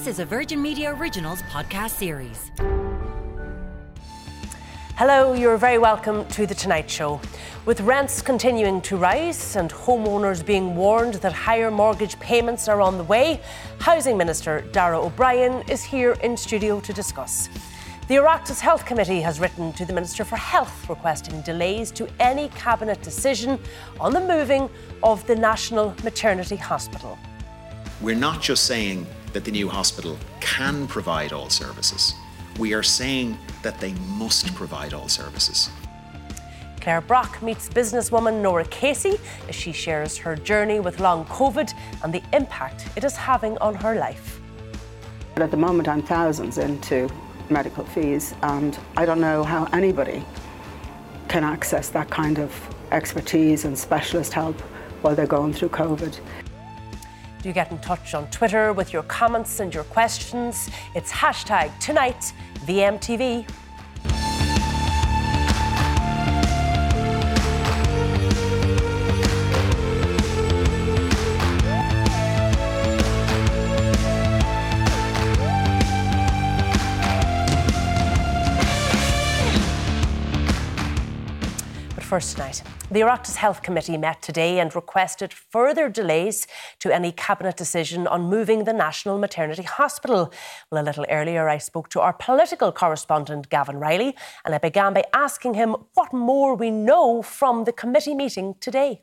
This is a Virgin Media Originals podcast series. Hello, you're very welcome to The Tonight Show. With rents continuing to rise and homeowners being warned that higher mortgage payments are on the way, Housing Minister Darragh O'Brien is here in studio to discuss. The Oireachtas Health Committee has written to the Minister for Health requesting delays to any Cabinet decision on the moving of the National Maternity Hospital. We're not just saying that the new hospital can provide all services. We are saying that they must provide all services. Claire Brock meets businesswoman Norah Casey as she shares her journey with long COVID and the impact it is having on her life. At the moment, I'm thousands into medical fees, and I don't know how anybody can access that kind of expertise and specialist help while they're going through COVID. Do get in touch on Twitter with your comments and your questions. It's hashtag tonight VMTV. But first tonight, the Oireachtas Health Committee met today and requested further delays to any cabinet decision on moving the National Maternity Hospital. Well, a little earlier, I spoke to our political correspondent, Gavin Reilly, and I began by asking him what more we know from the committee meeting today.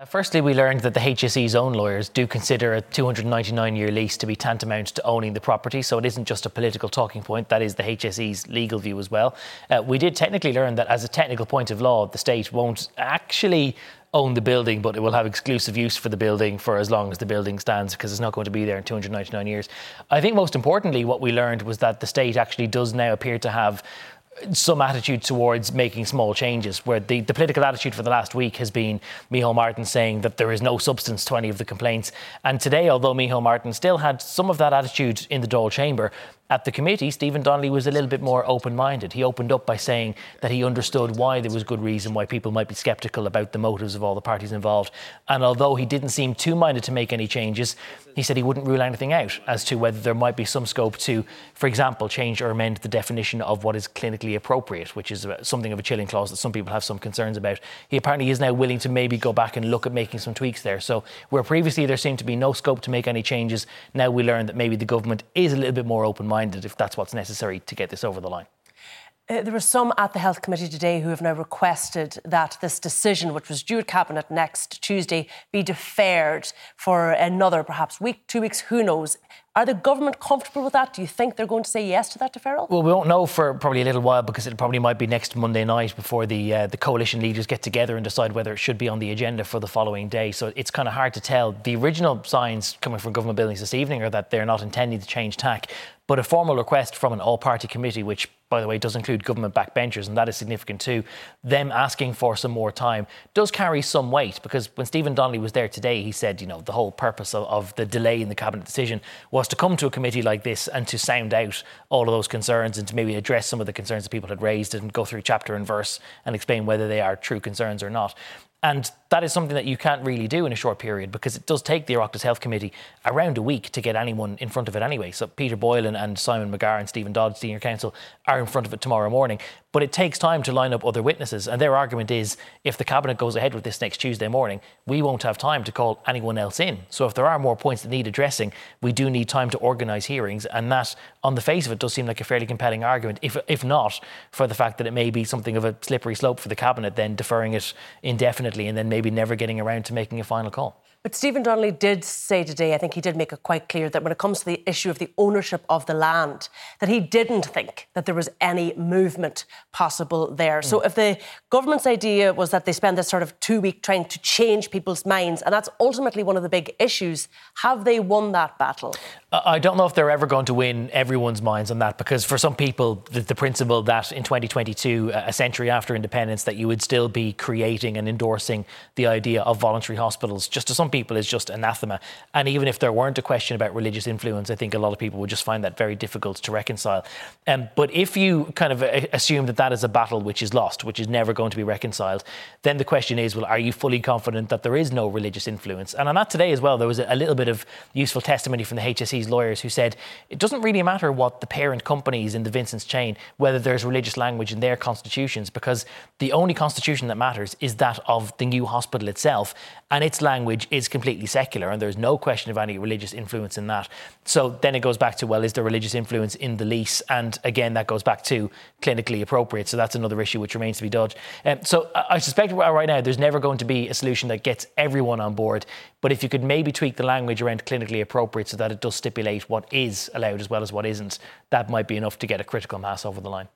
Uh, Firstly, we learned that the HSE's own lawyers do consider a 299 year lease to be tantamount to owning the property, so it isn't just a political talking point, that is the HSE's legal view as well. Uh, we did technically learn that, as a technical point of law, the state won't actually own the building, but it will have exclusive use for the building for as long as the building stands because it's not going to be there in 299 years. I think most importantly, what we learned was that the state actually does now appear to have some attitude towards making small changes, where the, the political attitude for the last week has been Micheál Martin saying that there is no substance to any of the complaints. And today, although Micheál Martin still had some of that attitude in the Dáil chamber, at the committee, Stephen Donnelly was a little bit more open minded. He opened up by saying that he understood why there was good reason why people might be sceptical about the motives of all the parties involved. And although he didn't seem too minded to make any changes, he said he wouldn't rule anything out as to whether there might be some scope to, for example, change or amend the definition of what is clinically appropriate, which is something of a chilling clause that some people have some concerns about. He apparently is now willing to maybe go back and look at making some tweaks there. So, where previously there seemed to be no scope to make any changes, now we learn that maybe the government is a little bit more open minded if that's what's necessary to get this over the line. Uh, there are some at the Health Committee today who have now requested that this decision, which was due at Cabinet next Tuesday, be deferred for another perhaps week, two weeks, who knows. Are the government comfortable with that? Do you think they're going to say yes to that deferral? Well, we won't know for probably a little while because it probably might be next Monday night before the uh, the coalition leaders get together and decide whether it should be on the agenda for the following day. So it's kind of hard to tell. The original signs coming from government buildings this evening are that they're not intending to change tack, but a formal request from an all-party committee, which by the way, does include government backbenchers, and that is significant too. Them asking for some more time does carry some weight because when Stephen Donnelly was there today, he said, you know, the whole purpose of, of, the delay in the cabinet decision was to come to a committee like this and to sound out all of those concerns and to maybe address some of the concerns that people had raised and go through chapter and verse and explain whether they are true concerns or not. And that is something that you can't really do in a short period because it does take the Oireachtas Health Committee around a week to get anyone in front of it anyway. So Peter Boylan and Simon McGarr and Stephen Dodd, Senior Counsel, are in front of it tomorrow morning. But it takes time to line up other witnesses. And their argument is if the Cabinet goes ahead with this next Tuesday morning, we won't have time to call anyone else in. So if there are more points that need addressing, we do need time to organise hearings. And that, on the face of it, does seem like a fairly compelling argument, if, if not for the fact that it may be something of a slippery slope for the Cabinet, then deferring it indefinitely and then maybe never getting around to making a final call. But Stephen Donnelly did say today, I think he did make it quite clear that when it comes to the issue of the ownership of the land, that he didn't think that there was any movement possible there. Mm. So if the government's idea was that they spend this sort of two week trying to change people's minds, and that's ultimately one of the big issues, have they won that battle? I don't know if they're ever going to win everyone's minds on that because for some people, the, the principle that in 2022, a century after independence, that you would still be creating and endorsing the idea of voluntary hospitals, just to some people is just anathema. And even if there weren't a question about religious influence, I think a lot of people would just find that very difficult to reconcile. Um, but if you kind of uh, assume that that is a battle which is lost, which is never going to be reconciled, then the question is, well, are you fully confident that there is no religious influence? And on that today as well, there was a, little bit of useful testimony from the HSE's lawyers who said it doesn't really matter what the parent companies in the Vincent's chain, whether there's religious language in their constitutions, because the only constitution that matters is that of the new hospital itself, and its language is completely secular, and there's no question of any religious influence in that. So then it goes back to, well, is there religious influence in the lease? And again, that goes back to clinically appropriate. So that's another issue which remains to be dodged. Um, so I suspect right now there's never going to be a solution that gets everyone on board. But if you could maybe tweak the language around clinically appropriate so that it does stipulate what is allowed as well as what isn't, that might be enough to get a critical mass over the line.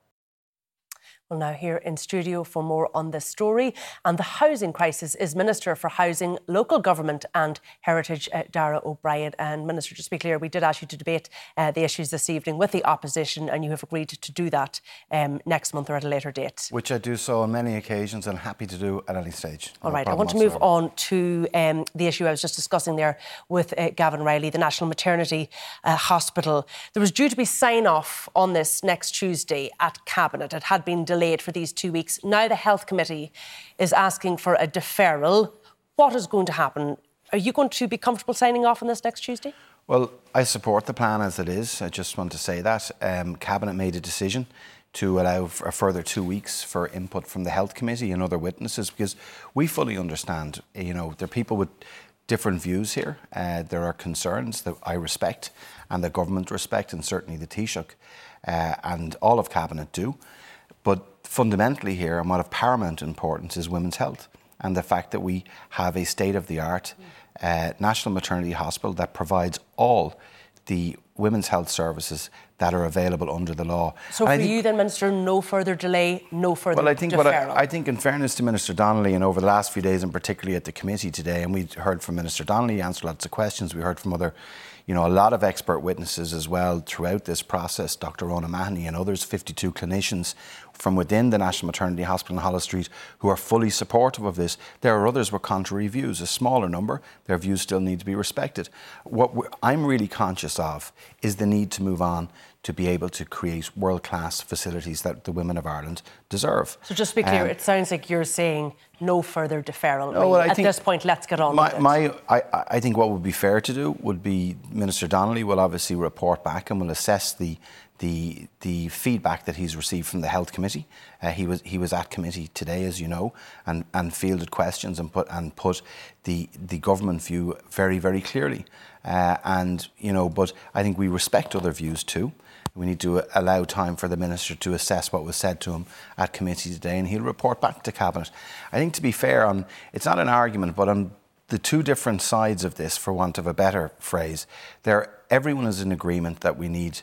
Well, now here in studio for more on this story and the housing crisis is Minister for Housing, Local Government and Heritage, uh, Darragh O'Brien. And Minister, just to be clear, we did ask you to debate uh, the issues this evening with the opposition, and you have agreed to do that um, next month or at a later date. Which I do so on many occasions and happy to do at any stage. All no right, I want to move on to um, the issue I was just discussing there with uh, Gavin Reilly, the National Maternity uh, Hospital. There was due to be sign off on this next Tuesday at Cabinet. It had been delayed for these two weeks. Now the Health Committee is asking for a deferral. What is going to happen? Are you going to be comfortable signing off on this next Tuesday? Well, I support the plan as it is. I just want to say that. Um, Cabinet made a decision to allow a further two weeks for input from the Health Committee and other witnesses because we fully understand, you know, there are people with different views here. Uh, there are concerns that I respect and the government respect and certainly the Taoiseach uh, and all of Cabinet do. But fundamentally here, and what of paramount importance, is women's health and the fact that we have a state of the art uh, national maternity hospital that provides all the women's health services that are available under the law. So and for you then, Minister, no further delay, no further Well, I think, what I, I, think in fairness to Minister Donnelly, and over the last few days, and particularly at the committee today, and we heard from Minister Donnelly, answered lots of questions, we heard from other you know, a lot of expert witnesses as well throughout this process, Dr. Rhona Mahony and others, 52 clinicians from within the National Maternity Hospital in Holles Street who are fully supportive of this. There are others with contrary views, a smaller number. Their views still need to be respected. What I'm really conscious of is the need to move on to be able to create world class facilities that the women of Ireland deserve. So, just to be clear, um, it sounds like you're saying no further deferral. No, well, At this point, let's get on my, with it. My, I, I think what would be fair to do would be Minister Donnelly will obviously report back and will assess the the the feedback that he's received from the health committee. Uh, he was he was at committee today, as you know, and, and fielded questions and put and put the the government view very very clearly. Uh, and you know, but I think we respect other views too. We need to allow time for the minister to assess what was said to him at committee today, and he'll report back to cabinet. I think to be fair, on it's not an argument, but on the two different sides of this, for want of a better phrase, there everyone is in agreement that we need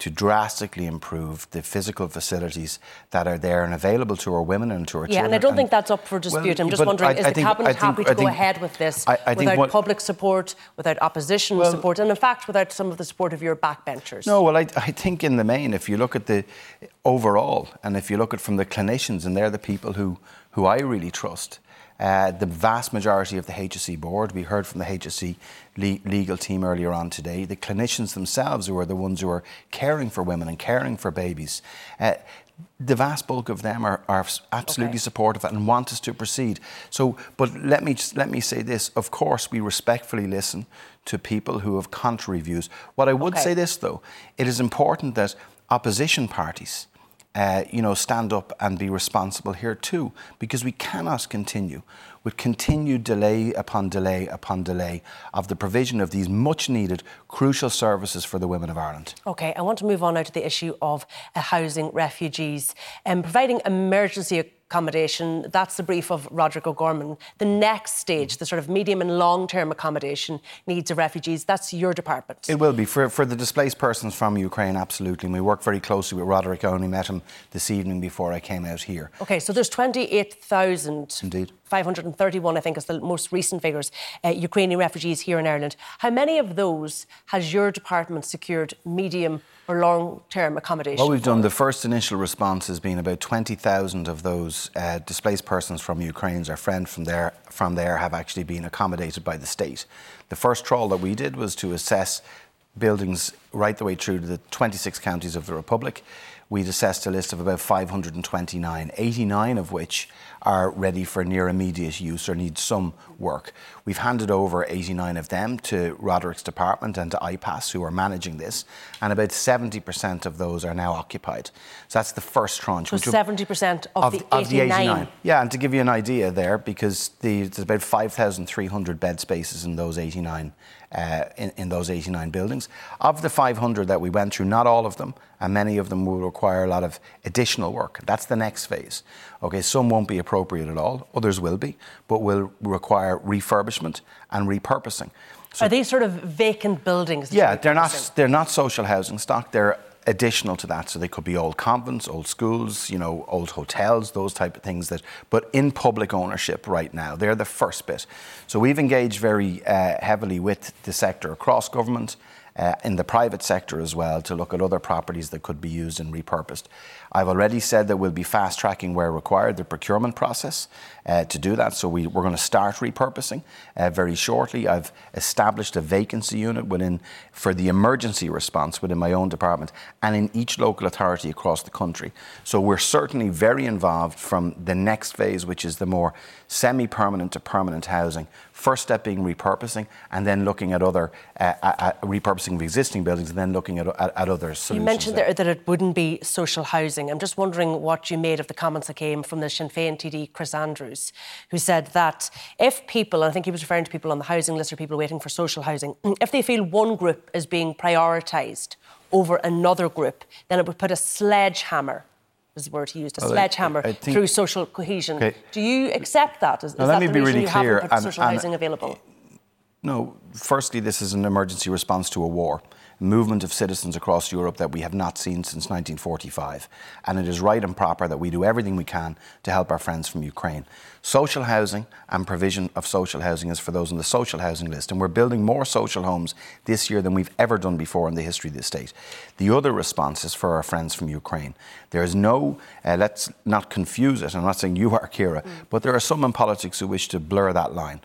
to drastically improve the physical facilities that are there and available to our women and to our yeah, children. Yeah, and I don't and, think that's up for dispute. Well, I'm just wondering, I, is I the think, Cabinet happy to go ahead with this without what, public support, without opposition well, support, and in fact without some of the support of your backbenchers? No, well, I, I think in the main, if you look at the overall, and if you look at from the clinicians, and they're the people who, who I really trust, uh, the vast majority of the HSE board, we heard from the HSE le- legal team earlier on today, the clinicians themselves who are the ones who are caring for women and caring for babies. Uh, the vast bulk of them are, are absolutely okay. supportive and want us to proceed. So, but let me just, let me say this: of course, we respectfully listen to people who have contrary views. What I would okay. say this though, it is important that opposition parties uh, you know, stand up and be responsible here too, because we cannot continue with continued delay upon delay upon delay of the provision of these much needed crucial services for the women of Ireland. Okay, I want to move on now to the issue of uh, housing refugees and um, providing emergency accommodation. That's the brief of Roderick O'Gorman. The next stage, the sort of medium and long term accommodation needs of refugees, that's your department. It will be. For, for the displaced persons from Ukraine, absolutely. And we work very closely with Roderick. I only met him this evening before I came out here. Okay, so there's 28,000. Indeed. 531, I think, is the most recent figures, uh, Ukrainian refugees here in Ireland. How many of those has your department secured medium or long term accommodation? What we've done, the first initial response has been about 20,000 of those uh, displaced persons from Ukraine, our friends from there, from there have actually been accommodated by the state. The first trawl that we did was to assess buildings right the way through to the 26 counties of the Republic. We'd assessed a list of about 529, 89 of which are ready for near immediate use or need some work. We've handed over 89 of them to Roderick's department and to IPAS, who are managing this, and about 70% of those are now occupied. So that's the first tranche. So 70% of, of, the, 89. of the 89. Yeah, and to give you an idea there, because the, there's about 5,300 bed spaces in those 89 uh, Uh, in, in, those 89 buildings. Of the 500 that we went through, not all of them, and many of them will require a lot of additional work. That's the next phase. Okay, some won't be appropriate at all, others will be, but will require refurbishment and repurposing. So, Are these sort of vacant buildings? Yeah, they're not. They're not social housing stock. They're additional to that. So they could be old convents, old schools, you know, old hotels, those type of things that, but in public ownership right now. They're the first bit. So we've engaged very uh, heavily with the sector across government, in the private sector as well to look at other properties that could be used and repurposed. I've already said that we'll be fast tracking where required the procurement process uh, to do that. So we, are going to start repurposing uh, very shortly. I've established a vacancy unit within for the emergency response within my own department and in each local authority across the country. So we're certainly very involved from the next phase, which is the more semi-permanent to permanent housing. First step being repurposing, and then looking at other uh, at repurposing of existing buildings, and then looking at, at, at other solutions. You mentioned there that it wouldn't be social housing. I'm just wondering what you made of the comments that came from the Sinn Féin TD Chris Andrews, who said that if people, I think he was referring to people on the housing list or people waiting for social housing, if they feel one group is being prioritised over another group, then it would put a sledgehammer was the word he used, a well, sledgehammer I, I through social cohesion. Okay. Do you accept that? Is, now, is let that me the be really clear. and, social and, housing available? No, firstly, this is an emergency response to a war movement of citizens across Europe that we have not seen since 1945. And it is right and proper that we do everything we can to help our friends from Ukraine. Social housing and provision of social housing is for those on the social housing list. And we're building more social homes this year than we've ever done before in the history of the state. The other response is for our friends from Ukraine. There is no, uh, let's not confuse it. I'm not saying you are, Ciara, mm. but there are some in politics who wish to blur that line.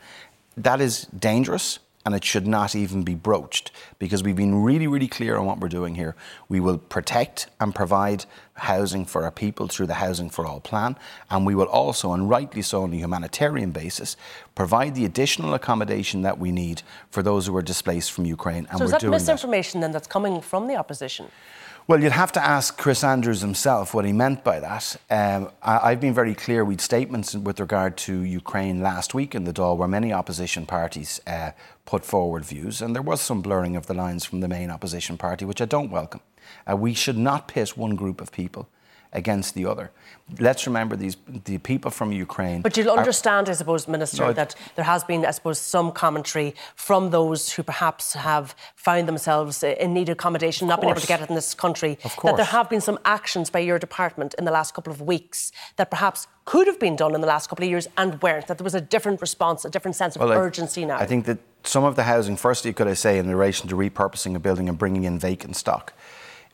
That is dangerous and it should not even be broached because we've been really, really clear on what we're doing here. We will protect and provide housing for our people through the Housing for All plan, and we will also, and rightly so on a humanitarian basis, provide the additional accommodation that we need for those who are displaced from Ukraine. And so is that misinformation that. then that's coming from the opposition? Well, you'd have to ask Chris Andrews himself what he meant by that. Um, I, have been very clear. We'd statements with regard to Ukraine last week in the Dáil, where many opposition parties uh, put forward views, and there was some blurring of the lines from the main opposition party, which I don't welcome. Uh, we should not pit one group of people against the other. Let's remember these the people from Ukraine. But you'll understand, I suppose, Minister, no, that there has been, I suppose, some commentary from those who perhaps have found themselves in need of accommodation, not been able to get it in this country. That there have been some actions by your department in the last couple of weeks that perhaps could have been done in the last couple of years and weren't. That there was a different response, a different sense of well, urgency I, now. I think that some of the housing, firstly, could I say, in relation to repurposing a building and bringing in vacant stock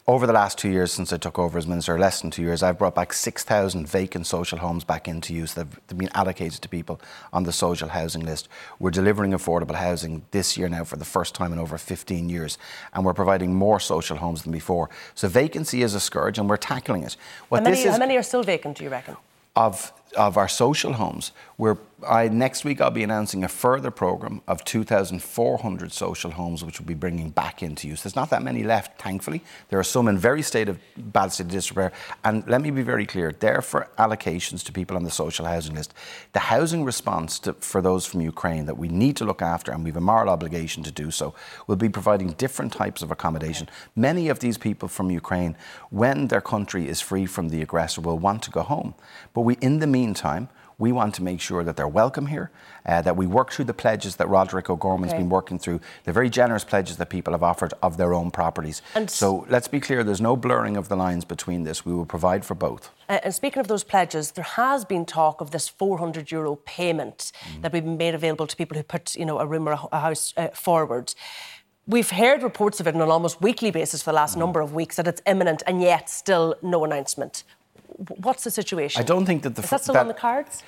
over the last two years since I took over as minister, less than two years, I've brought back 6,000 vacant social homes back into use that have been allocated to people on the social housing list. We're delivering affordable housing this year now for the first time in over 15 years, and we're providing more social homes than before. So vacancy is a scourge, and we're tackling it. What how, many, how many are still vacant, do you reckon? Of of our social homes, we're I, next week I'll be announcing a further programme of 2,400 social homes which will be bringing back into use. There's not that many left, thankfully. There are some in very state of bad state of disrepair. And let me be very clear, they're for allocations to people on the social housing list. The housing response to, for those from Ukraine that we need to look after, and we have a moral obligation to do so, will be providing different types of accommodation. Many of these people from Ukraine, when their country is free from the aggressor, will want to go home. But we, in the meantime, we want to make sure that they're welcome here, uh, that we work through the pledges that Roderick O'Gorman's okay. been working through, the very generous pledges that people have offered of their own properties. And so let's be clear, there's no blurring of the lines between this. We will provide for both. Uh, and speaking of those pledges, there has been talk of this 400 euro payment mm. that we've made available to people who put, you know, a room or a house uh, forward. We've heard reports of it on an almost weekly basis for the last mm. number of weeks that it's imminent, and yet still no announcement what's the situation? I don't think that the is that still that, on the cards.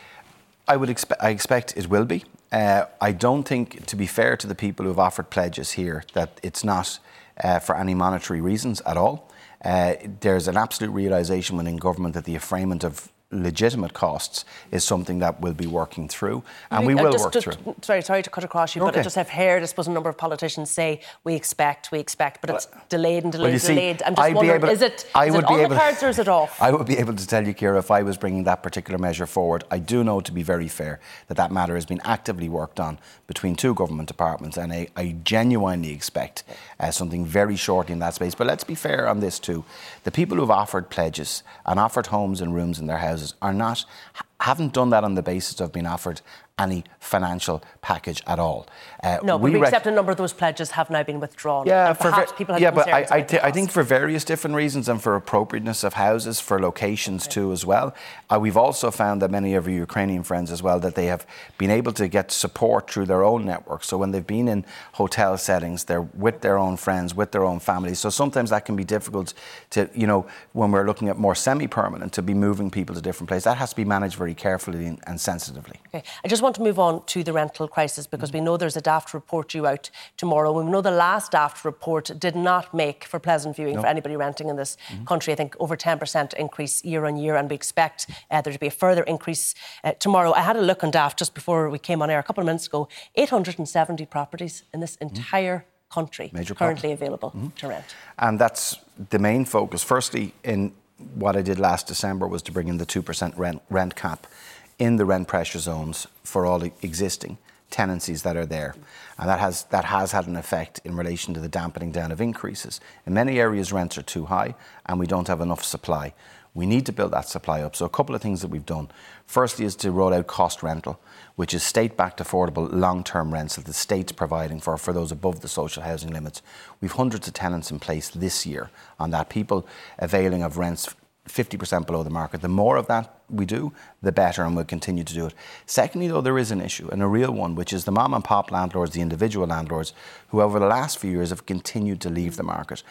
I would expect. I expect it will be. Uh, I don't think, to be fair to the people who have offered pledges here, that it's not uh, for any monetary reasons at all. Uh, there's an absolute realisation within government that the affrayment of legitimate costs is something that we'll be working through, and we will just, work just, through. Sorry, sorry to cut across you, okay. but I just have heard, I suppose, a number of politicians say we expect, we expect, but it's delayed and delayed, well, see, delayed. I'm just I'd wondering, is it, I is would it on the cards or is it off? I would be able to tell you, Ciara, if I was bringing that particular measure forward. I do know, to be very fair, that that matter has been actively worked on between two government departments, and I, I genuinely expect uh, something very shortly in that space. But let's be fair on this too. The people who've offered pledges and offered homes and rooms in their houses are not haven't done that on the basis of being offered any financial package at all. Uh, no, but we, we accept a number of those pledges have now been withdrawn. Yeah, for people yeah, but I, I, th- I, think for various different reasons and for appropriateness of houses, for locations okay. too as well. Uh, we've also found that many of our Ukrainian friends as well that they have been able to get support through their own network. So when they've been in hotel settings, they're with their own friends, with their own families. So sometimes that can be difficult to, you know, when we're looking at more semi-permanent, to be moving people to different places. That has to be managed very carefully and, sensitively. Okay, I just want to move on to the rental crisis because we know there's a DAFT report due out tomorrow. We know the last DAFT report did not make for pleasant viewing for anybody renting in this mm-hmm. country. I think over 10% increase year on year, and we expect uh, there to be a further increase uh, tomorrow. I had a look on DAFT just before we came on air a couple of minutes ago 870 properties in this mm-hmm. entire mm-hmm. country Major currently available mm-hmm. to rent. And that's the main focus. Firstly, in what I did last December was to bring in the 2% rent, rent cap in the rent pressure zones for all existing tenancies that are there. And that has, that has had an effect in relation to the dampening down of increases. In many areas, rents are too high and we don't have enough supply. We need to build that supply up. So, a couple of things that we've done. Firstly, is to roll out cost rental, which is state backed affordable long term rents that the state's providing for, for those above the social housing limits. We've hundreds of tenants in place this year on that, people availing of rents 50% below the market. The more of that we do, the better, and we'll continue to do it. Secondly, though, there is an issue, and a real one, which is the mom and pop landlords, the individual landlords, who over the last few years have continued to leave the market.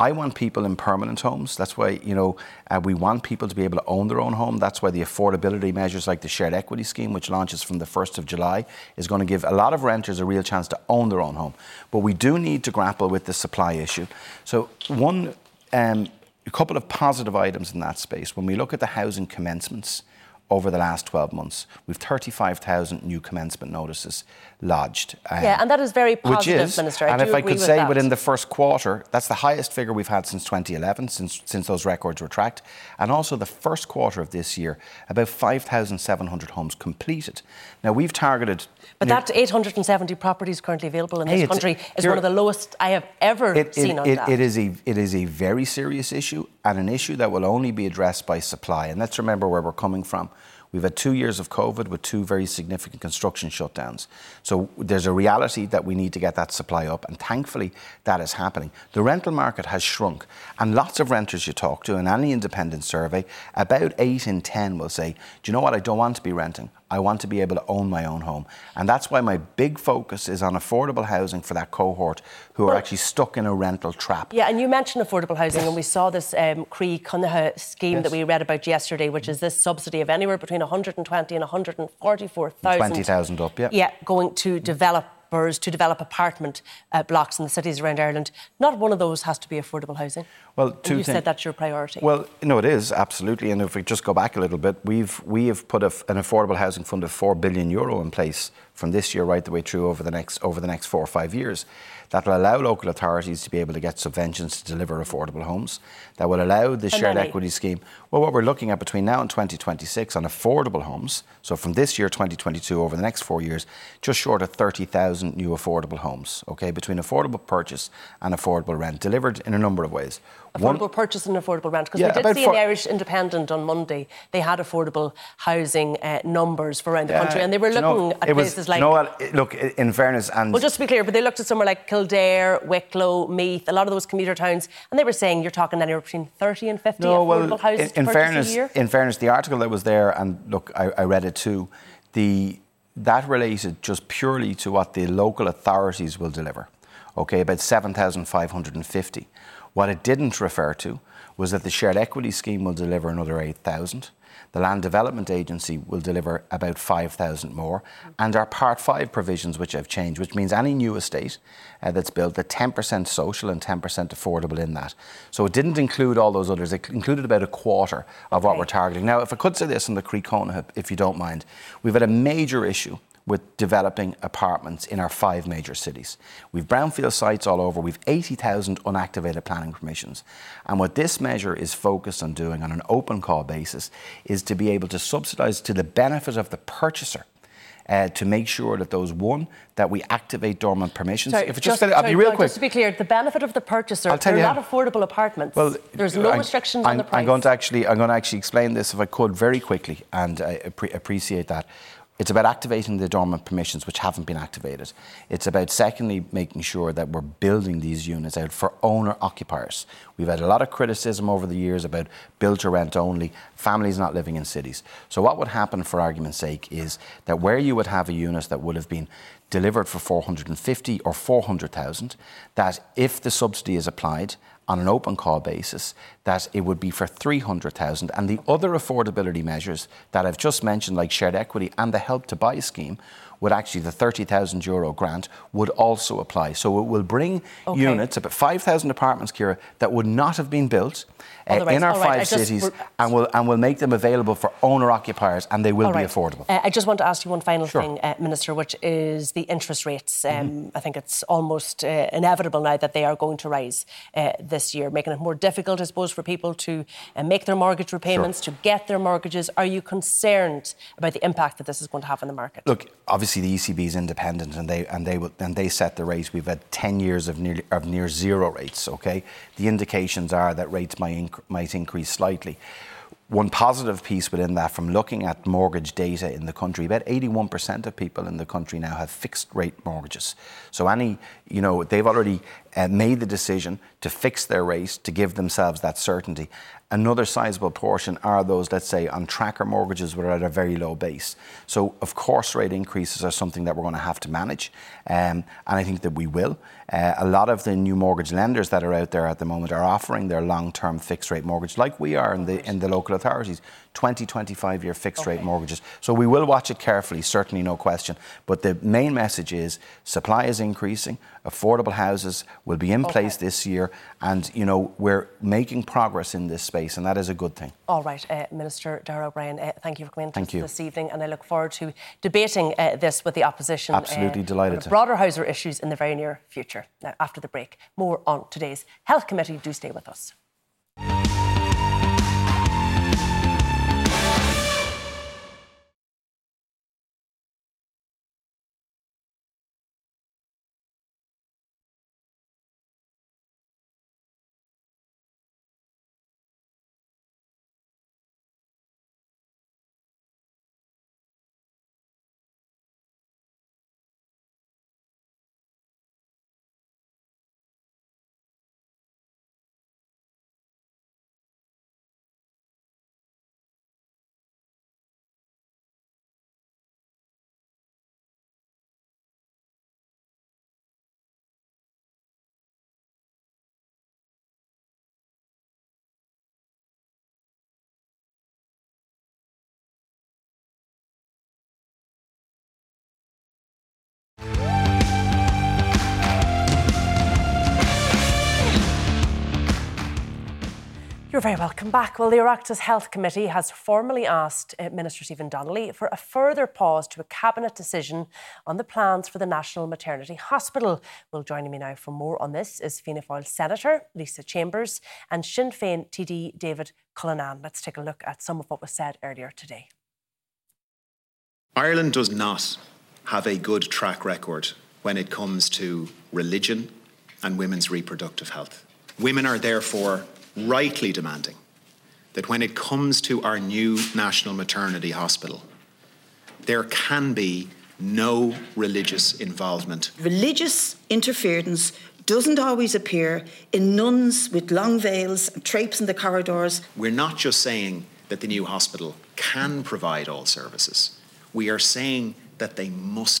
I want people in permanent homes. That's why, you know, uh, we want people to be able to own their own home. That's why the affordability measures like the shared equity scheme, which launches from the 1st of July, is going to give a lot of renters a real chance to own their own home. But we do need to grapple with the supply issue. So, one um, a couple of positive items in that space. When we look at the housing commencements over the last 12 months, we've 35,000 new commencement notices lodged. Um, yeah, and that is very positive, which is, Minister. I and if I could say that. within the first quarter, that's the highest figure we've had since 2011, since, since those records were tracked. And also the first quarter of this year, about 5,700 homes completed. Now, we've targeted. But that 870 properties currently available in this country is one of the lowest I have ever it, seen it, on it, that. It is, a, it is a very serious issue and an issue that will only be addressed by supply. And let's remember where we're coming from. We've had two years of COVID with two very significant construction shutdowns. So there's a reality that we need to get that supply up, and thankfully that is happening. The rental market has shrunk, and lots of renters you talk to in any independent survey, about eight in ten will say, Do you know what? I don't want to be renting. I want to be able to own my own home. And that's why my big focus is on affordable housing for that cohort who well, are actually stuck in a rental trap. Yeah, and you mentioned affordable housing, yes. and we saw this um, Croí Cónaithe scheme yes. that we read about yesterday, which is this subsidy of anywhere between 120 and 144,000. 20,000 up, yeah. Yeah, going to develop to develop apartment uh, blocks in the cities around Ireland. Not one of those has to be affordable housing. Well, And two you thing- said that's your priority. Well, no, it is absolutely. And if we just go back a little bit, we've we have put a, an affordable housing fund of four billion euro in place from this year right the way through over the next over the next four or five years. That will allow local authorities to be able to get subventions to deliver affordable homes. That will allow the shared equity scheme. Well, what we're looking at between now and 2026 on affordable homes. So from this year, 2022, over the next four years, just short of 30,000 new affordable homes. Okay, between affordable purchase and affordable rent, delivered in a number of ways affordable one, purchase and affordable rent. Because yeah, we did see for, an Irish Independent on Monday. They had affordable housing uh, numbers for around the yeah, country, and they were looking know, at places was, like. Noel, look, in fairness, and well, just to be clear, but they looked at somewhere like Kildare, Wicklow, Meath, a lot of those commuter towns, and they were saying you're talking anywhere between thirty and fifty no, affordable well, houses in, in fairness, In fairness, the article that was there, and look, I, I read it too. The that related just purely to what the local authorities will deliver okay, about 7,550. What it didn't refer to was that the shared equity scheme will deliver another eight thousand. The Land Development Agency will deliver about 5,000 more. And our Part 5 provisions, which have changed, which means any new estate uh, that's built, the 10% social and 10% affordable in that. So it didn't include all those others. It included about a quarter of what we're targeting. Now, if I could say this on the Croí Cónaithe, if you don't mind, we've had a major issue with developing apartments in our five major cities. We've brownfield sites all over. We've 80,000 unactivated planning permissions. And what this measure is focused on doing on an open call basis is to be able to subsidise to the benefit of the purchaser. Uh, to make sure that those one that we activate dormant permissions. Sorry, if it just, I'll be real no, quick. Just to be clear, the benefit of the purchaser, I'll tell they're you not how- affordable apartments. Well, There's no I'm- restrictions I'm, on the price. I'm going to actually, I'm going to actually explain this if I could very quickly, and I appre- appreciate that. It's about activating the dormant permissions which haven't been activated. It's about secondly making sure that we're building these units out for owner occupiers. We've had a lot of criticism over the years about build to rent only, families not living in cities. So what would happen for argument's sake is that where you would have a unit that would have been delivered for 450 or 400,000, that if the subsidy is applied on an open call basis, that it would be for 300,000. And the other affordability measures that I've just mentioned, like shared equity and the help to buy scheme, would actually, the 30,000 euro grant would also apply. So it will bring Okay. units, about 5,000 apartments, Ciara, that would not have been built uh, in our all right, I five just- cities we're- and we'll make them available for owner occupiers and they will be right. affordable. Uh, I just want to ask you one final Sure. thing, uh, Minister, which is the interest rates. Um, Mm-hmm. I think it's almost uh, inevitable now that they are going to rise uh, this year, making it more difficult, I suppose, for people to uh, make their mortgage repayments, to get their mortgages. Are you concerned about the impact that this is going to have on the market? Look, obviously the ECB is independent and they and they will and they set the rates. We've had ten years of nearly of near zero rates. Okay, the indications are that rates might inc- might increase slightly. One positive piece within that, from looking at mortgage data in the country, about 81% of people in the country now have fixed rate mortgages. So any, you know, they've already uh, made the decision to fix their rate to give themselves that certainty. Another sizable portion are those, let's say, on tracker mortgages, which are at a very low base. So, of course, rate increases are something that we're going to have to manage, um, and I think that we will. Uh, a lot of the new mortgage lenders that are out there at the moment are offering their long-term fixed rate mortgage, like we are in the in the local authorities, 20, 25 year fixed rate mortgages. So we will watch it carefully, certainly no question. But the main message is supply is increasing, affordable houses will be in place this year, and you know we're making progress in this space, and that is a good thing. All right, uh, Minister Darragh O'Brien, uh, thank you for coming to Thank you. this evening, and I look forward to debating uh, this with the opposition. Absolutely uh, delighted to. Broader Houser issues in the very near future. Now, after the break, more on today's Health Committee. Do stay with us. You're very welcome back. Well, the Oireachtas Health Committee has formally asked uh, Minister Stephen Donnelly for a further pause to a cabinet decision on the plans for the National Maternity Hospital. Well, joining me now for more on this is Fianna Fáil Senator Lisa Chambers and Sinn Féin TD David Cullinane. Let's take a look at some of what was said earlier today. Ireland does not have a good track record when it comes to religion and women's reproductive health. Women are therefore rightly demanding that when it comes to our new National Maternity Hospital, there can be no religious involvement. Religious interference doesn't always appear in nuns with long veils and traipse in the corridors. We're not just saying that the new hospital can provide all services, we are saying that they must.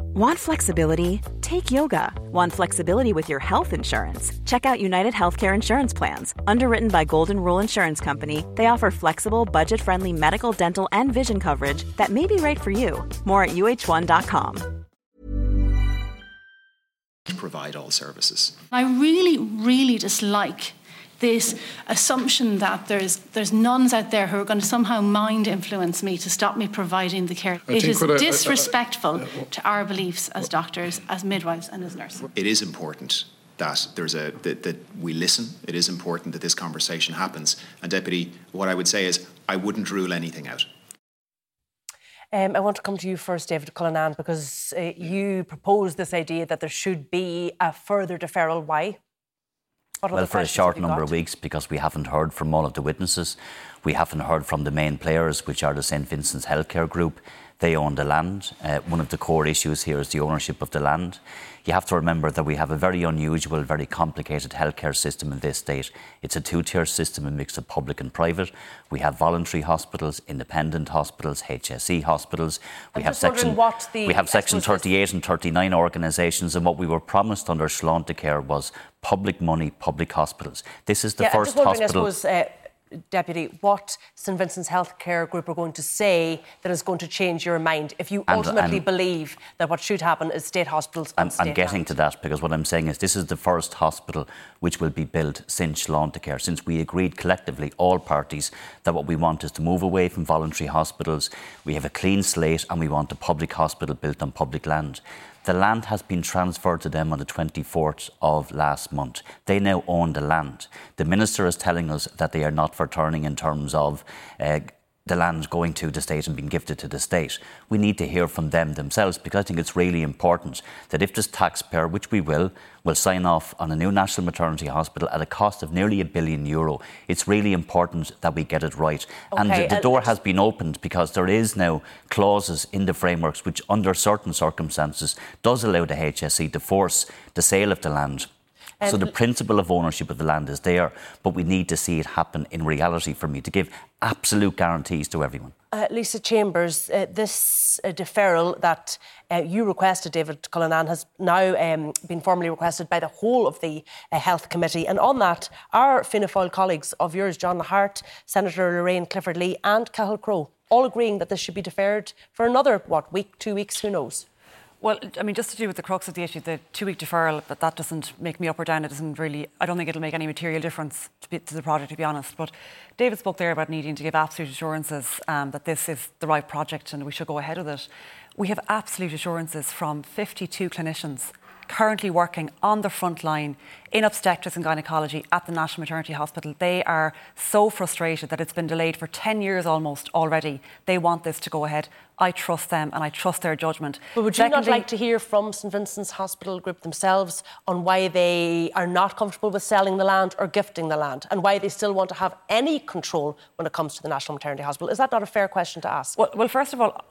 Want flexibility? Take yoga. Want flexibility with your health insurance? Check out United Healthcare Insurance Plans. Underwritten by Golden Rule Insurance Company, they offer flexible, budget friendly medical, dental, and vision coverage that may be right for you. More at uh1.com. Provide all services. I really, really dislike this assumption that there's there's nuns out there who are going to somehow mind influence me to stop me providing the care. I it is I, disrespectful I, to our beliefs as doctors, as midwives, and as nurses. It is important that there's a that, that we listen. It is important that this conversation happens. And deputy, what I would say is I wouldn't rule anything out. Um, I want to come to you first, David Cullinane, because uh, you proposed this idea that there should be a further deferral. Why? Well, for a short number of weeks, because we haven't heard from all of the witnesses. We haven't heard from the main players, which are the St Vincent's Healthcare Group. They own the land. Uh, one of the core issues here is the ownership of the land. You have to remember that we have a very unusual, very complicated healthcare system in this state. It's a two tier system, a mix of public and private. We have voluntary hospitals, independent hospitals, HSE hospitals. We have section, we have section 38 and 39 organisations, and what we were promised under Sláintecare was public money, public hospitals. This is the yeah, first hospital. Uh, Deputy, what St Vincent's Healthcare Group are going to say that is going to change your mind if you and, ultimately and believe that what should happen is state hospitals I'm, state I'm getting land. to that because what I'm saying is this is the first hospital which will be built since Sláintecare, since we agreed collectively, all parties, that what we want is to move away from voluntary hospitals. We have a clean slate and we want a public hospital built on public land. The land has been transferred to them on the 24th of last month. They now own the land. The minister is telling us that they are not for turning in terms of uh, the land going to the state and being gifted to the state. We need to hear from them themselves because I think it's really important that if this taxpayer, which we will, will sign off on a new national maternity hospital at a cost of nearly a billion euro, it's really important that we get it right. Okay, and the, the door has been opened because there is now clauses in the frameworks which, under certain circumstances, does allow the HSE to force the sale of the land so the principle of ownership of the land is there, but we need to see it happen in reality for me to give absolute guarantees to everyone. Uh, Lisa Chambers, uh, this uh, deferral that uh, you requested, David Cullinane, has now um, been formally requested by the whole of the uh, Health Committee. And on that, our Fianna Fáil colleagues of yours, John Hart, Senator Lorraine Clifford Lee, and Cathal Crowe, all agreeing that this should be deferred for another, what, week, two weeks, who knows? Well, I mean, just to do with the crux of the issue, the two-week deferral, but that doesn't make me up or down. It doesn't really. I don't think it'll make any material difference to, be, to the project, to be honest. But David spoke there about needing to give absolute assurances um, that this is the right project and we should go ahead with it. We have absolute assurances from 52 clinicians currently working on the front line in obstetrics and gynecology at the National Maternity Hospital. They are so frustrated that it's been delayed for 10 years almost already. They want this to go ahead. I trust them and I trust their judgment. But would you Secondly, not like to hear from St Vincent's Hospital Group themselves on why they are not comfortable with selling the land or gifting the land and why they still want to have any control when it comes to the National Maternity Hospital? Is that not a fair question to ask? Well, well first of all,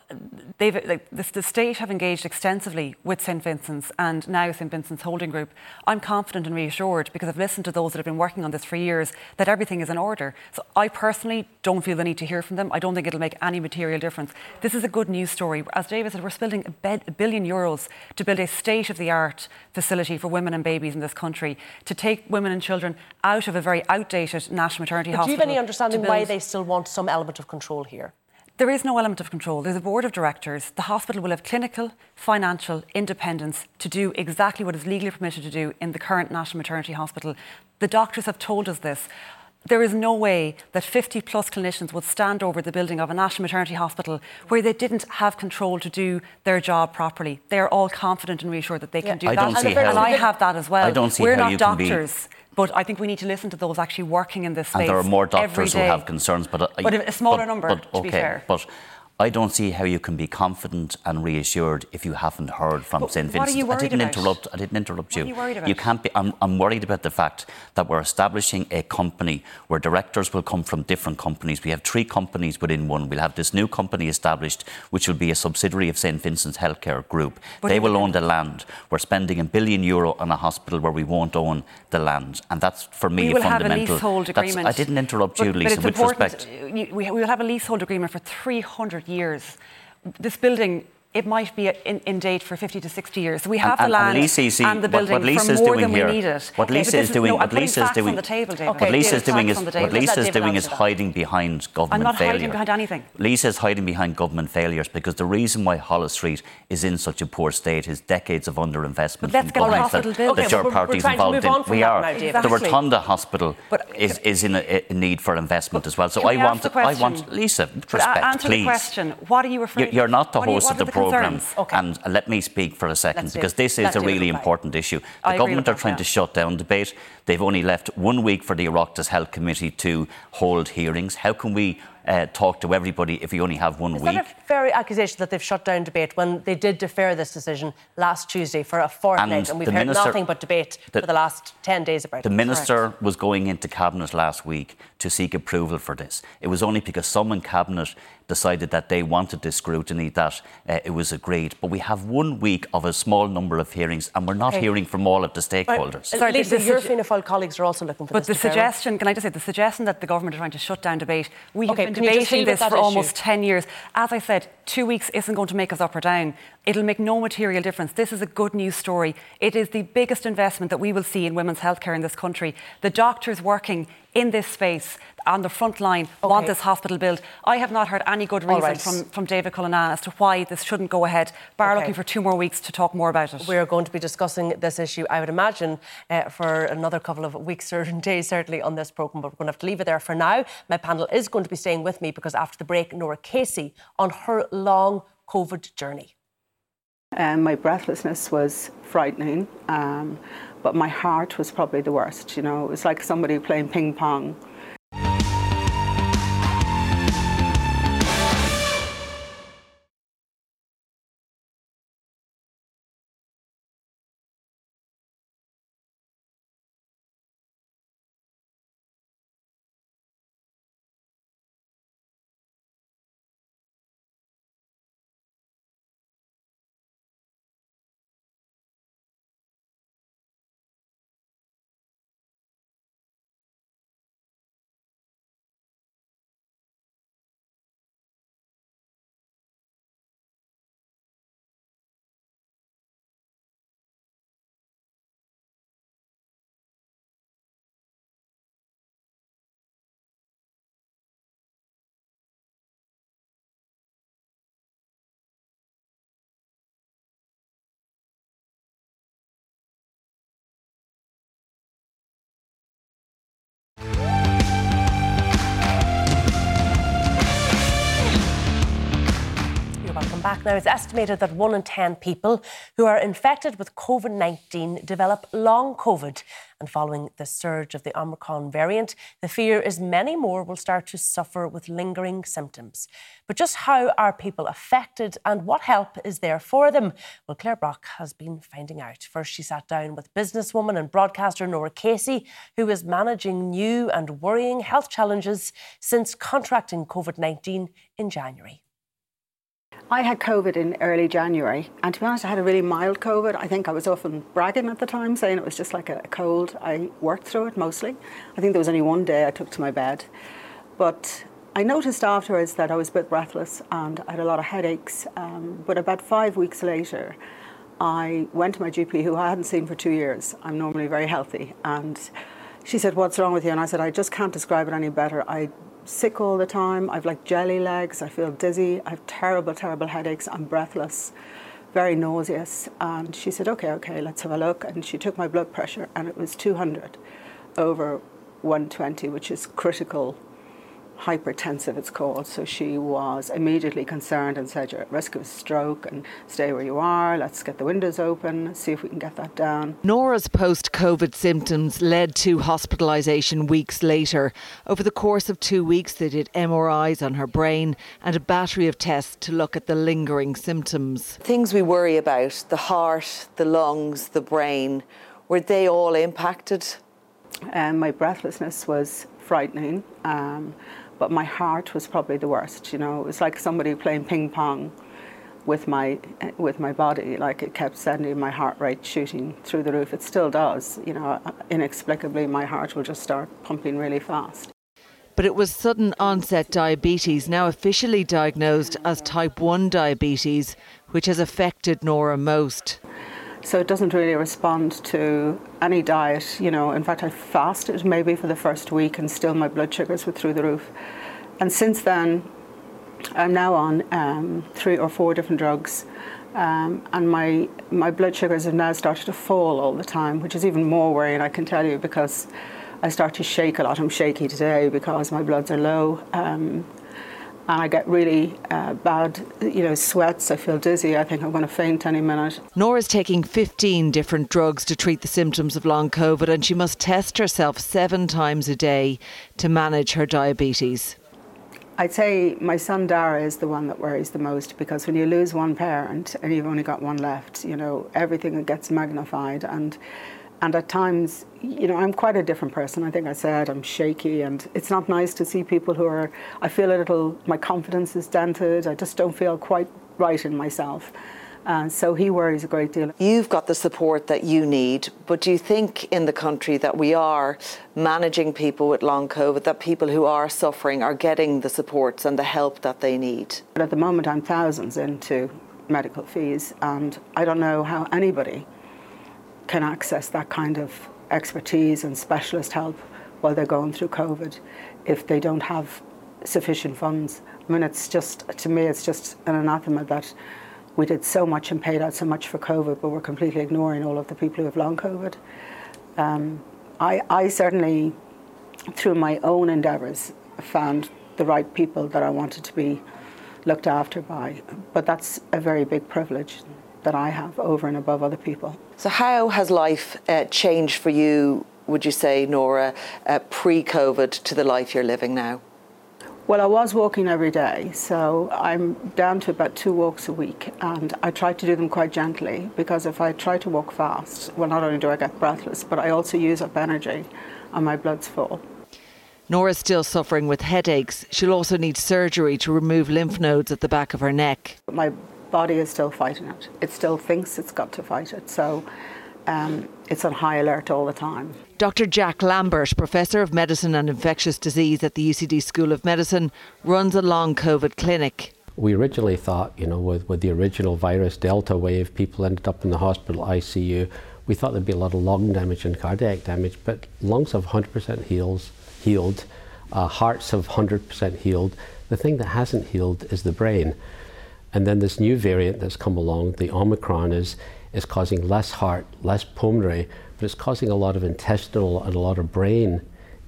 they've, like, the, the state have engaged extensively with St Vincent's and now St Vincent's Holding Group. I'm confident and reassured because I've listened to those that have been working on this for years that everything is in order. So I personally don't feel the need to hear from them. I don't think it'll make any material difference. This is a good news story. As David said, we're spending a, bed, a billion euros to build a state of the art facility for women and babies in this country, to take women and children out of a very outdated national maternity but hospital. Do you have any understanding why they still want some element of control here? There is no element of control. There's a board of directors. The hospital will have clinical, financial independence to do exactly what is legally permitted to do in the current National Maternity Hospital. The doctors have told us this. There is no way that 50 plus clinicians would stand over the building of a national maternity hospital where they didn't have control to do their job properly. They are all confident and reassured that they can yeah. do I that. and, and I have that as well. I don't see We're how not you doctors. Can be but I think we need to listen to those actually working in this space. And there are more doctors who have concerns, but, uh, but a smaller but, number, but, to okay, be fair. But I don't see how you can be confident and reassured if you haven't heard from but St Vincent. What are you worried I didn't about? interrupt. I didn't interrupt you. you. What are you worried about? You can't be. I'm, I'm worried about the fact that we're establishing a company where directors will come from different companies. We have three companies within one. We'll have this new company established, which will be a subsidiary of St Vincent's Healthcare Group. They will own the land. We're spending a billion euro on a hospital where we won't own the land, and that's for me we will fundamental. Have a leasehold agreement. I didn't interrupt but, you, Lisa. But with important. respect, we will have a leasehold agreement for 300 years. This building it might be in, date for 50 to 60 years. So we have and, the land and, Lisa, see, and the building what, what Lisa for more doing than here, we need it. What okay, Lisa is doing, no, what Lisa is doing, table, okay, what Lisa is doing is what Lisa is doing is hiding behind government I'm not failure. hiding behind anything. Lisa is hiding behind government failures because the reason why Holles Street is in such a poor state is decades of underinvestment but let's from get government hospital built. that okay, your we're, party's involved in. We are. The Rotunda Hospital is, is in a, a, need for investment as well. So I want, I want Lisa, respect, answer the question. What are you referring? You're not the host of the, the programme, okay. and uh, let me speak for a 2nd because this is a really important issue. The I government are trying yeah. to shut down debate. They've only left one week for the Oireachtas Health Committee to hold hearings. How can we uh, talk to everybody if we only have one is week? Is that a fair accusation that they've shut down debate when they did defer this decision last Tuesday for a fortnight and, and we've heard minister, nothing but debate the, for the last 10 days about the it? The minister Correct. was going into cabinet last week to seek approval for this. It was only because some in cabinet decided that they wanted this scrutiny that uh, it was agreed. But we have one week of a small number of hearings and we're not okay. hearing from all of the stakeholders. Right. Sorry, Lisa, your Fianna Colleagues are also looking for but this. But the suggestion, can I just say, the suggestion that the government are trying to shut down debate, we okay, have been debating this for issue? almost 10 years. As I said, two weeks isn't going to make us up or down. It'll make no material difference. This is a good news story. It is the biggest investment that we will see in women's healthcare in this country. The doctors working in this space on the front line okay. want this hospital built. I have not heard any good reason right. from, from David Cullinane as to why this shouldn't go ahead, bar okay. looking for two more weeks to talk more about it. We're going to be discussing this issue, I would imagine, uh, for another couple of weeks or days, certainly, on this programme, but we're going to have to leave it there for now. My panel is going to be staying with me because after the break, Norah Casey on her long COVID journey. Um, my breathlessness was frightening, um, but my heart was probably the worst. You know, it was like somebody playing ping pong now. It's estimated that one in 10 people who are infected with COVID 19 develop long COVID. And following the surge of the Omicron variant, the fear is many more will start to suffer with lingering symptoms. But just how are people affected and what help is there for them? Well, Claire Brock has been finding out. First, she sat down with businesswoman and broadcaster Norah Casey, who is managing new and worrying health challenges since contracting COVID 19 in January. I had COVID in early January, and to be honest, I had a really mild COVID. I think I was often bragging at the time, saying it was just like a cold. I worked through it mostly. I think there was only one day I took to my bed. But I noticed afterwards that I was a bit breathless and I had a lot of headaches. Um, but about five weeks later, I went to my GP, who I hadn't seen for two years. I'm normally very healthy. And she said, What's wrong with you? And I said, I just can't describe it any better. I'm sick all the time. I've like jelly legs. I feel dizzy. I have terrible, terrible headaches. I'm breathless, very nauseous. And she said, okay, okay, let's have a look. And she took my blood pressure and it was 200 over 120, which is critical hypertensive, it's called. So she was immediately concerned and said, You're at risk of a stroke and stay where you are. Let's get the windows open, see if we can get that down. Norah's post COVID symptoms led to hospitalisation weeks later. Over the course of two weeks, they did MRIs on her brain and a battery of tests to look at the lingering symptoms. Things we worry about the heart, the lungs, the brain were they all impacted? Um, my breathlessness was frightening. Um, but my heart was probably the worst. You know, it was like somebody playing ping pong with my with my body. Like it kept sending my heart rate shooting through the roof. It still does. You know, inexplicably, my heart will just start pumping really fast. But it was sudden onset diabetes, now officially diagnosed as type 1 diabetes, which has affected Norah most. So it doesn't really respond to any diet. You know, in fact, I fasted maybe for the first week, and still my blood sugars were through the roof. And since then, I'm now on um, three or four different drugs, um, and my my blood sugars have now started to fall all the time, which is even more worrying. I can tell you because I start to shake a lot. I'm shaky today because my bloods are low. Um, and I get really uh, bad, you know, sweats. I feel dizzy. I think I'm going to faint any minute. Norah's taking 15 different drugs to treat the symptoms of long COVID, and she must test herself seven times a day to manage her diabetes. I'd say my son Dara is the one that worries the most because when you lose one parent and you've only got one left, you know, everything gets magnified and and at times, you know, I'm quite a different person. I think I said I'm shaky, and it's not nice to see people who are. I feel a little. My confidence is dented. I just don't feel quite right in myself. Uh, so he worries a great deal. You've got the support that you need, but do you think in the country that we are managing people with long COVID, that people who are suffering are getting the supports and the help that they need? But at the moment, I'm thousands into medical fees, and I don't know how anybody can access that kind of expertise and specialist help while they're going through COVID if they don't have sufficient funds. I mean, it's just, to me, it's just an anathema that we did so much and paid out so much for COVID, but we're completely ignoring all of the people who have long COVID. Um, I, I certainly, through my own endeavours, found the right people that I wanted to be looked after by, but that's a very big privilege that I have over and above other people. So, how has life uh, changed for you, would you say, Norah, uh, pre COVID to the life you're living now? Well, I was walking every day, so I'm down to about two walks a week, and I try to do them quite gently because if I try to walk fast, well, not only do I get breathless, but I also use up energy and my blood's full. Norah's still suffering with headaches. She'll also need surgery to remove lymph nodes at the back of her neck. My body is still fighting it. It still thinks it's got to fight it. So um, it's on high alert all the time. Dr. Jack Lambert, Professor of Medicine and Infectious Disease at the UCD School of Medicine, runs a long COVID clinic. We originally thought, you know, with, with the original virus Delta wave, people ended up in the hospital ICU. We thought there'd be a lot of lung damage and cardiac damage, but lungs have 100% heals, healed, uh, hearts have 100% healed. The thing that hasn't healed is the brain. And then this new variant that's come along, the Omicron, is, is causing less heart, less pulmonary, but it's causing a lot of intestinal and a lot of brain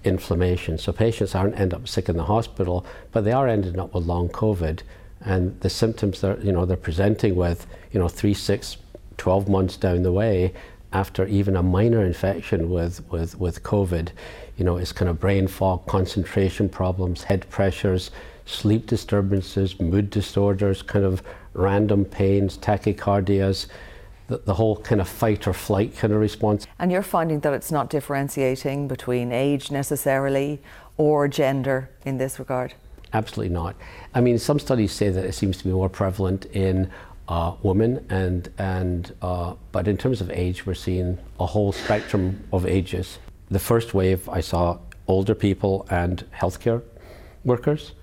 inflammation. So patients aren't end up sick in the hospital, but they are ending up with long COVID. and the symptoms that you know they're presenting with, you know, three, six, 12 months down the way, after even a minor infection with, with, with COVID, you know, it's kind of brain fog, concentration problems, head pressures, sleep disturbances, mood disorders, kind of random pains, tachycardias, the, the whole kind of fight or flight kind of response. And you're finding that it's not differentiating between age necessarily or gender in this regard? Absolutely not. I mean, some studies say that it seems to be more prevalent in uh, women, and and uh, but in terms of age, we're seeing a whole spectrum of ages. The first wave, I saw older people and healthcare workers.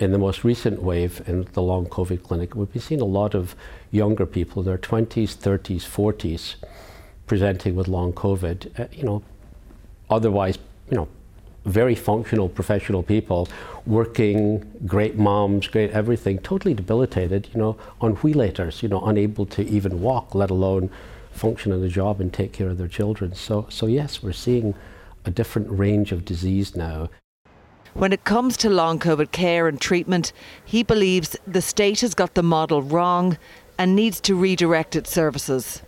In the most recent wave in the long COVID clinic, we've been seeing a lot of younger people, their 20s, 30s, 40s, presenting with long COVID. Uh, you know, otherwise, you know, very functional professional people working great moms great everything totally debilitated you know on wheelators you know unable to even walk let alone function in a job and take care of their children so so yes we're seeing a different range of disease now when it comes to long covid care and treatment he believes the state has got the model wrong and needs to redirect its services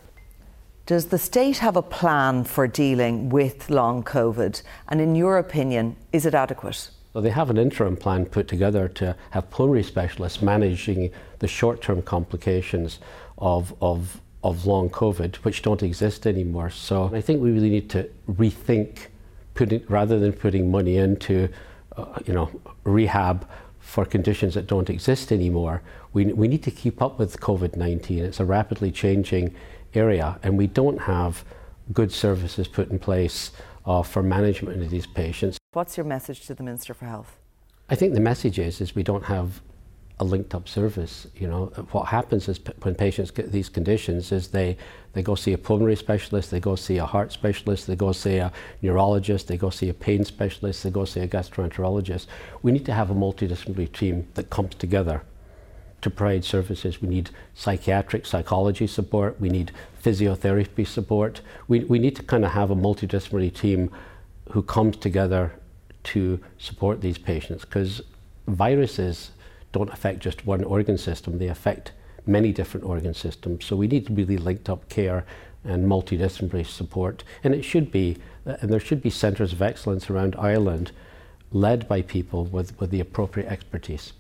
does the state have a plan for dealing with long COVID? And in your opinion, is it adequate? So they have an interim plan put together to have pulmonary specialists managing the short-term complications of, of, of long COVID, which don't exist anymore. So I think we really need to rethink, putting, rather than putting money into, uh, you know, rehab for conditions that don't exist anymore. We, we need to keep up with COVID-19. It's a rapidly changing area, and we don't have good services put in place uh, for management of these patients. What's your message to the Minister for Health? I think the message is is we don't have a linked up service. You know, what happens is p- when patients get these conditions is they, they go see a pulmonary specialist, they go see a heart specialist, they go see a neurologist, they go see a pain specialist, they go see a gastroenterologist. We need to have a multidisciplinary team that comes together to provide services. We need psychiatric psychology support, we need physiotherapy support. We, we need to kind of have a multidisciplinary team who comes together to support these patients because viruses don't affect just one organ system, they affect many different organ systems. So we need really linked up care and multidisciplinary support. And it should be, uh, and there should be centres of excellence around Ireland led by people with, with the appropriate expertise.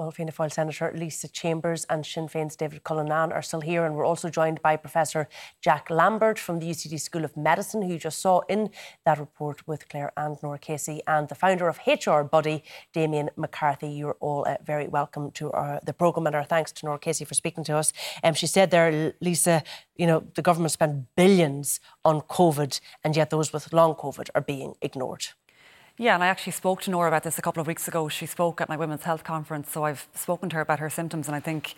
Well, Fianna Fáil Senator Lisa Chambers and Sinn Féin's David Cullinane are still here, and we're also joined by Professor Jack Lambert from the UCD School of Medicine, who you just saw in that report with Claire and Norah Casey, and the founder of HR Buddy, Damien McCarthy. You're all uh, very welcome to our, the programme, and our thanks to Norah Casey for speaking to us. Um, she said there, Lisa, you know, the government spent billions on COVID, and yet those with long COVID are being ignored. Yeah, and I actually spoke to Norah about this a couple of weeks ago. She spoke at my women's health conference, so I've spoken to her about her symptoms, and I think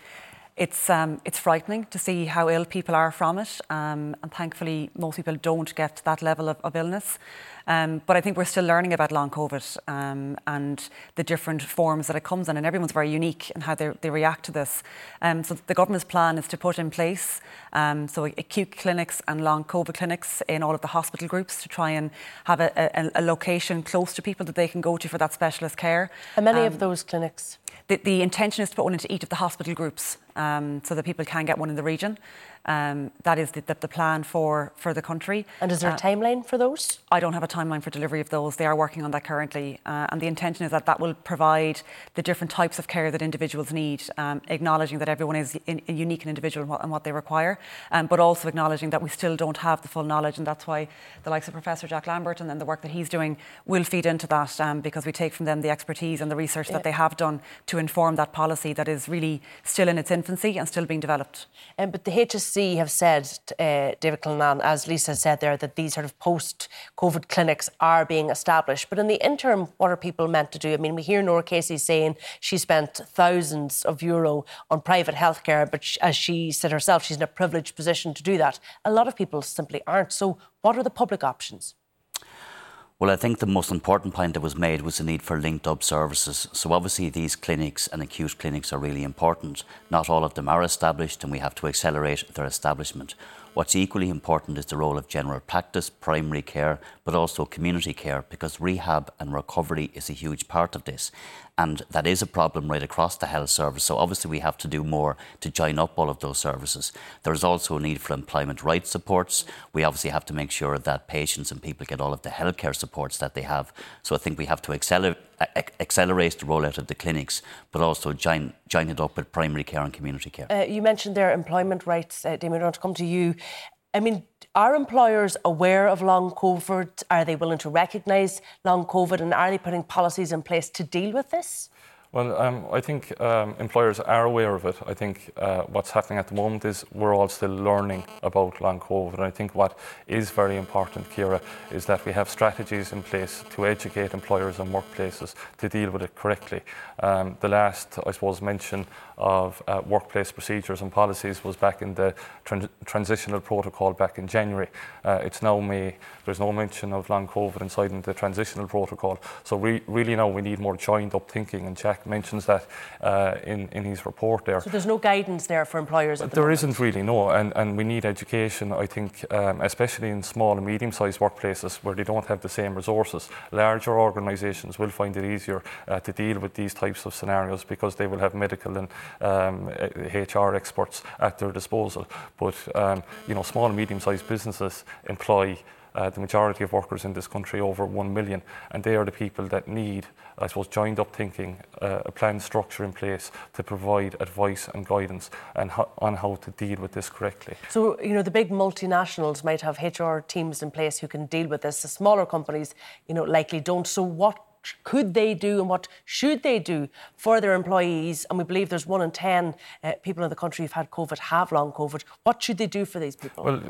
it's um, it's frightening to see how ill people are from it, um, and thankfully most people don't get to that level of, of illness. Um, but I think we're still learning about long COVID um, and the different forms that it comes in, and everyone's very unique in how they, they react to this. Um, so the government's plan is to put in place um, so acute clinics and long COVID clinics in all of the hospital groups to try and have a, a, a location close to people that they can go to for that specialist care. And many of those clinics? The, the, intention is to put one into each of the hospital groups um, so that people can get one in the region. Um, that is the, the, the, plan for, for the country. And is there uh, a timeline for those? I don't have a timeline for delivery of those. They are working on that currently. Uh, and the intention is that that will provide the different types of care that individuals need, um, acknowledging that everyone is in, in unique and individual in what, in what they require, um, but also acknowledging that we still don't have the full knowledge. And that's why the likes of Professor Jack Lambert and then the work that he's doing will feed into that um, because we take from them the expertise and the research yeah. that they have done to inform that policy that is really still in its infancy and still being developed. Um, but the Have said, uh, David Cullinane, as Lisa said there, that these sort of post COVID clinics are being established. But in the interim, what are people meant to do? I mean, we hear Norah Casey saying she spent thousands of euro on private healthcare, but as she said herself, she's in a privileged position to do that. A lot of people simply aren't. So, what are the public options? Well, I think the most important point that was made was the need for linked up services. So, obviously, these clinics and acute clinics are really important. Not all of them are established, and we have to accelerate their establishment. What's equally important is the role of general practice, primary care, but also community care, because rehab and recovery is a huge part of this. And that is a problem right across the health service. So obviously we have to do more to join up all of those services. There is also a need for employment rights supports. We obviously have to make sure that patients and people get all of the healthcare supports that they have. So I think we have to accelerate, accelerate the rollout of the clinics, but also join, join it up with primary care and community care. Uh, you mentioned their employment rights. Uh, Damien, I want to come to you. I mean, are employers aware of long COVID? Are they willing to recognise long COVID? And are they putting policies in place to deal with this? Well, um, I think um, employers are aware of it. I think uh, what's happening at the moment is we're all still learning about long COVID. And I think what is very important, Ciara, is that we have strategies in place to educate employers and workplaces to deal with it correctly. Um, the last, I suppose, mention of uh, workplace procedures and policies was back in the tran- transitional protocol back in January. Uh, it's now May. There's no mention of long COVID inside in the transitional protocol. So we really now we need more joined up thinking, and Jack mentions that uh, in, in his report there. So there's no guidance there for employers. There the isn't really no, and, and we need education. I think, um, especially in small and medium-sized workplaces where they don't have the same resources. Larger organisations will find it easier uh, to deal with these types of scenarios because they will have medical and HR experts at their disposal. But um, you know, small and medium-sized businesses employ uh, the majority of workers in this country, over 1 million, and they are the people that need, I suppose, joined up thinking, uh, a planned structure in place to provide advice and guidance and on how to deal with this correctly. So, you know, the big multinationals might have HR teams in place who can deal with this. The smaller companies, you know, likely don't. So, what could they do and what should they do for their employees? And we believe there's one in 10 uh, people in the country who've had COVID have long COVID. What should they do for these people? Well,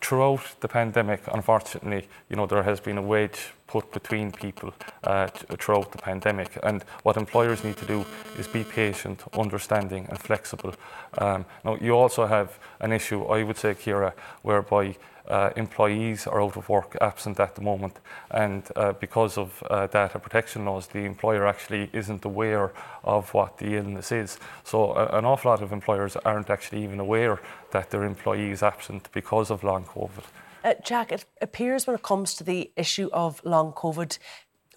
throughout the pandemic, unfortunately, you know, there has been a wedge put between people uh, throughout the pandemic. And what employers need to do is be patient, understanding, and flexible. Um, now, you also have an issue, I would say, Ciara, whereby uh, employees are out of work, absent at the moment, and uh, because of uh, data protection laws, the employer actually isn't aware of what the illness is. So, an awful lot of employers aren't actually even aware that their employee is absent because of long COVID. Uh, Jack, it appears when it comes to the issue of long COVID,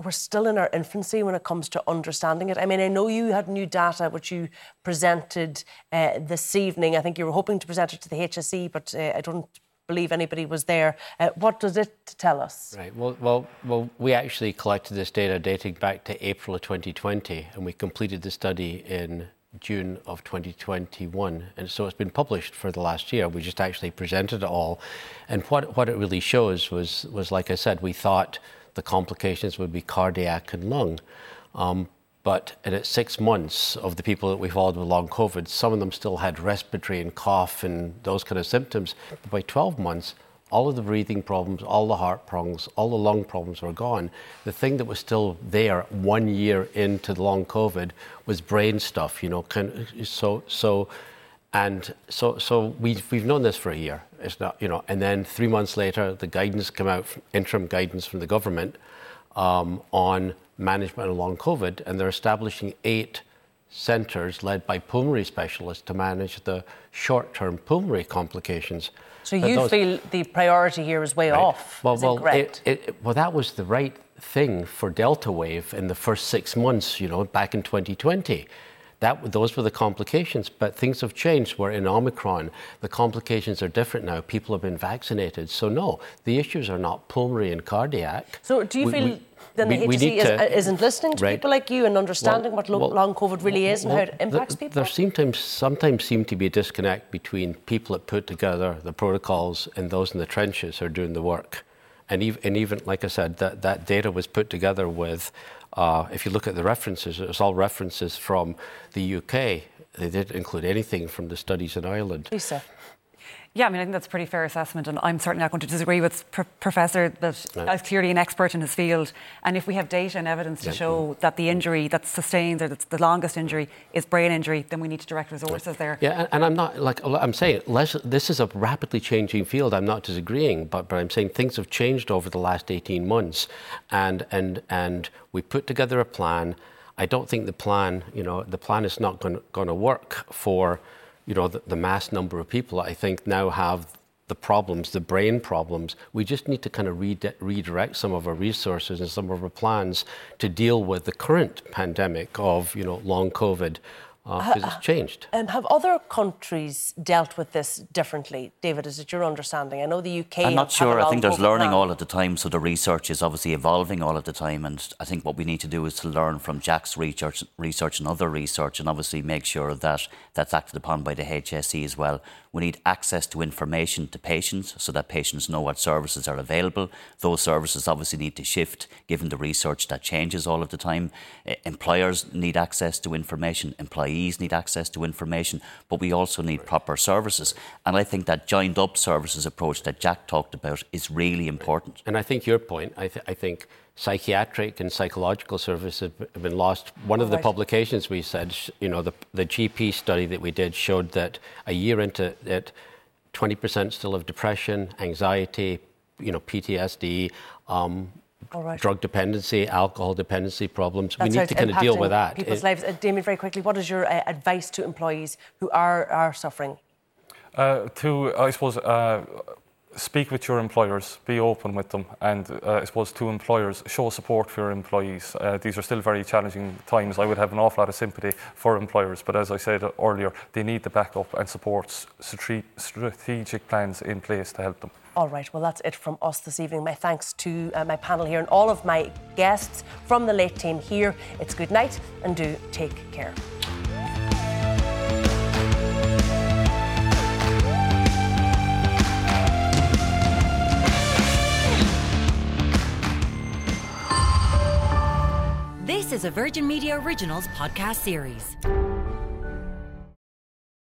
we're still in our infancy when it comes to understanding it. I mean, I know you had new data which you presented uh, this evening. I think you were hoping to present it to the HSE, but uh, I don't believe anybody was there. Uh, what does it tell us? Right. Well, well, well, we actually collected this data dating back to April of 2020, and we completed the study in June of 2021. And so it's been published for the last year. We just actually presented it all. And what, what it really shows was, was, like I said, we thought the complications would be cardiac and lung. Um, but at six months of the people that we followed with long COVID, some of them still had respiratory and cough and those kind of symptoms. But by 12 months, all of the breathing problems, all the heart problems, all the lung problems were gone. The thing that was still there one year into the long COVID was brain stuff, you know. So, so, and so, so we've, we've known this for a year. It's not, you know, and then three months later, the guidance came out, interim guidance from the government um, on management of long COVID, and they're establishing eight centres led by pulmonary specialists to manage the short-term pulmonary complications. So you those, feel the priority here is way right. off? Well, well, it, it, well, that was the right thing for Delta wave in the first six months. You know, back in 2020. That, those were the complications, but things have changed. We're in Omicron. The complications are different now. People have been vaccinated. So, no, the issues are not pulmonary and cardiac. So, do you we, feel we, then the HSE is, isn't listening to right. people like you and understanding well, what lo- well, long COVID really is and well, how it impacts the, people? There sometimes, sometimes seem to be a disconnect between people that put together the protocols and those in the trenches who are doing the work. And even, and even like I said, that, that data was put together with, uh, if you look at the references, it was all references from the UK. They didn't include anything from the studies in Ireland. Lisa. Yeah, I mean, I think that's a pretty fair assessment, and I'm certainly not going to disagree with P- Professor that is clearly an expert in his field. And if we have data and evidence to yeah. show that the injury that's sustained or that's the longest injury is brain injury, then we need to direct resources there. Yeah, and, and I'm not like I'm saying less, this is a rapidly changing field. I'm not disagreeing, but but I'm saying things have changed over the last 18 months, and and and we put together a plan. I don't think the plan, you know, the plan is not going to work for you know, the, the, mass number of people I think now have the problems, the brain problems. We just need to kind of redi- redirect some of our resources and some of our plans to deal with the current pandemic of, you know, long COVID because uh, it's changed. Um, have other countries dealt with this differently? David, is it your understanding? I know the UK. I'm not sure. I think there's learning plan. all of the time, so the research is obviously evolving all of the time. And I think what we need to do is to learn from Jack's research, research and other research, and obviously make sure that that's acted upon by the HSE as well. We need access to information to patients so that patients know what services are available. Those services obviously need to shift given the research that changes all of the time. Employers need access to information, employees need access to information, but we also need proper services. And I think that joined up services approach that Jack talked about is really important. And I think your point, I, th- I think psychiatric and psychological services have been lost. One of the publications we said, you know, the, the GP study that we did showed that a year into it, 20% still have depression, anxiety, you know, PTSD, um, drug dependency, alcohol dependency problems. That's we need to kind of deal with that. People's it, lives. Uh, Damien, very quickly, what is your uh, advice to employees who are, are suffering? Uh, to, I suppose, uh, speak with your employers, be open with them, and uh, I suppose to employers, show support for your employees. Uh, these are still very challenging times. I would have an awful lot of sympathy for employers, but as I said earlier, they need the backup and support strategic plans in place to help them. All right, well, that's it from us this evening. My thanks to uh, my panel here and all of my guests from the late team here. It's good night and do take care. This is a Virgin Media Originals podcast series.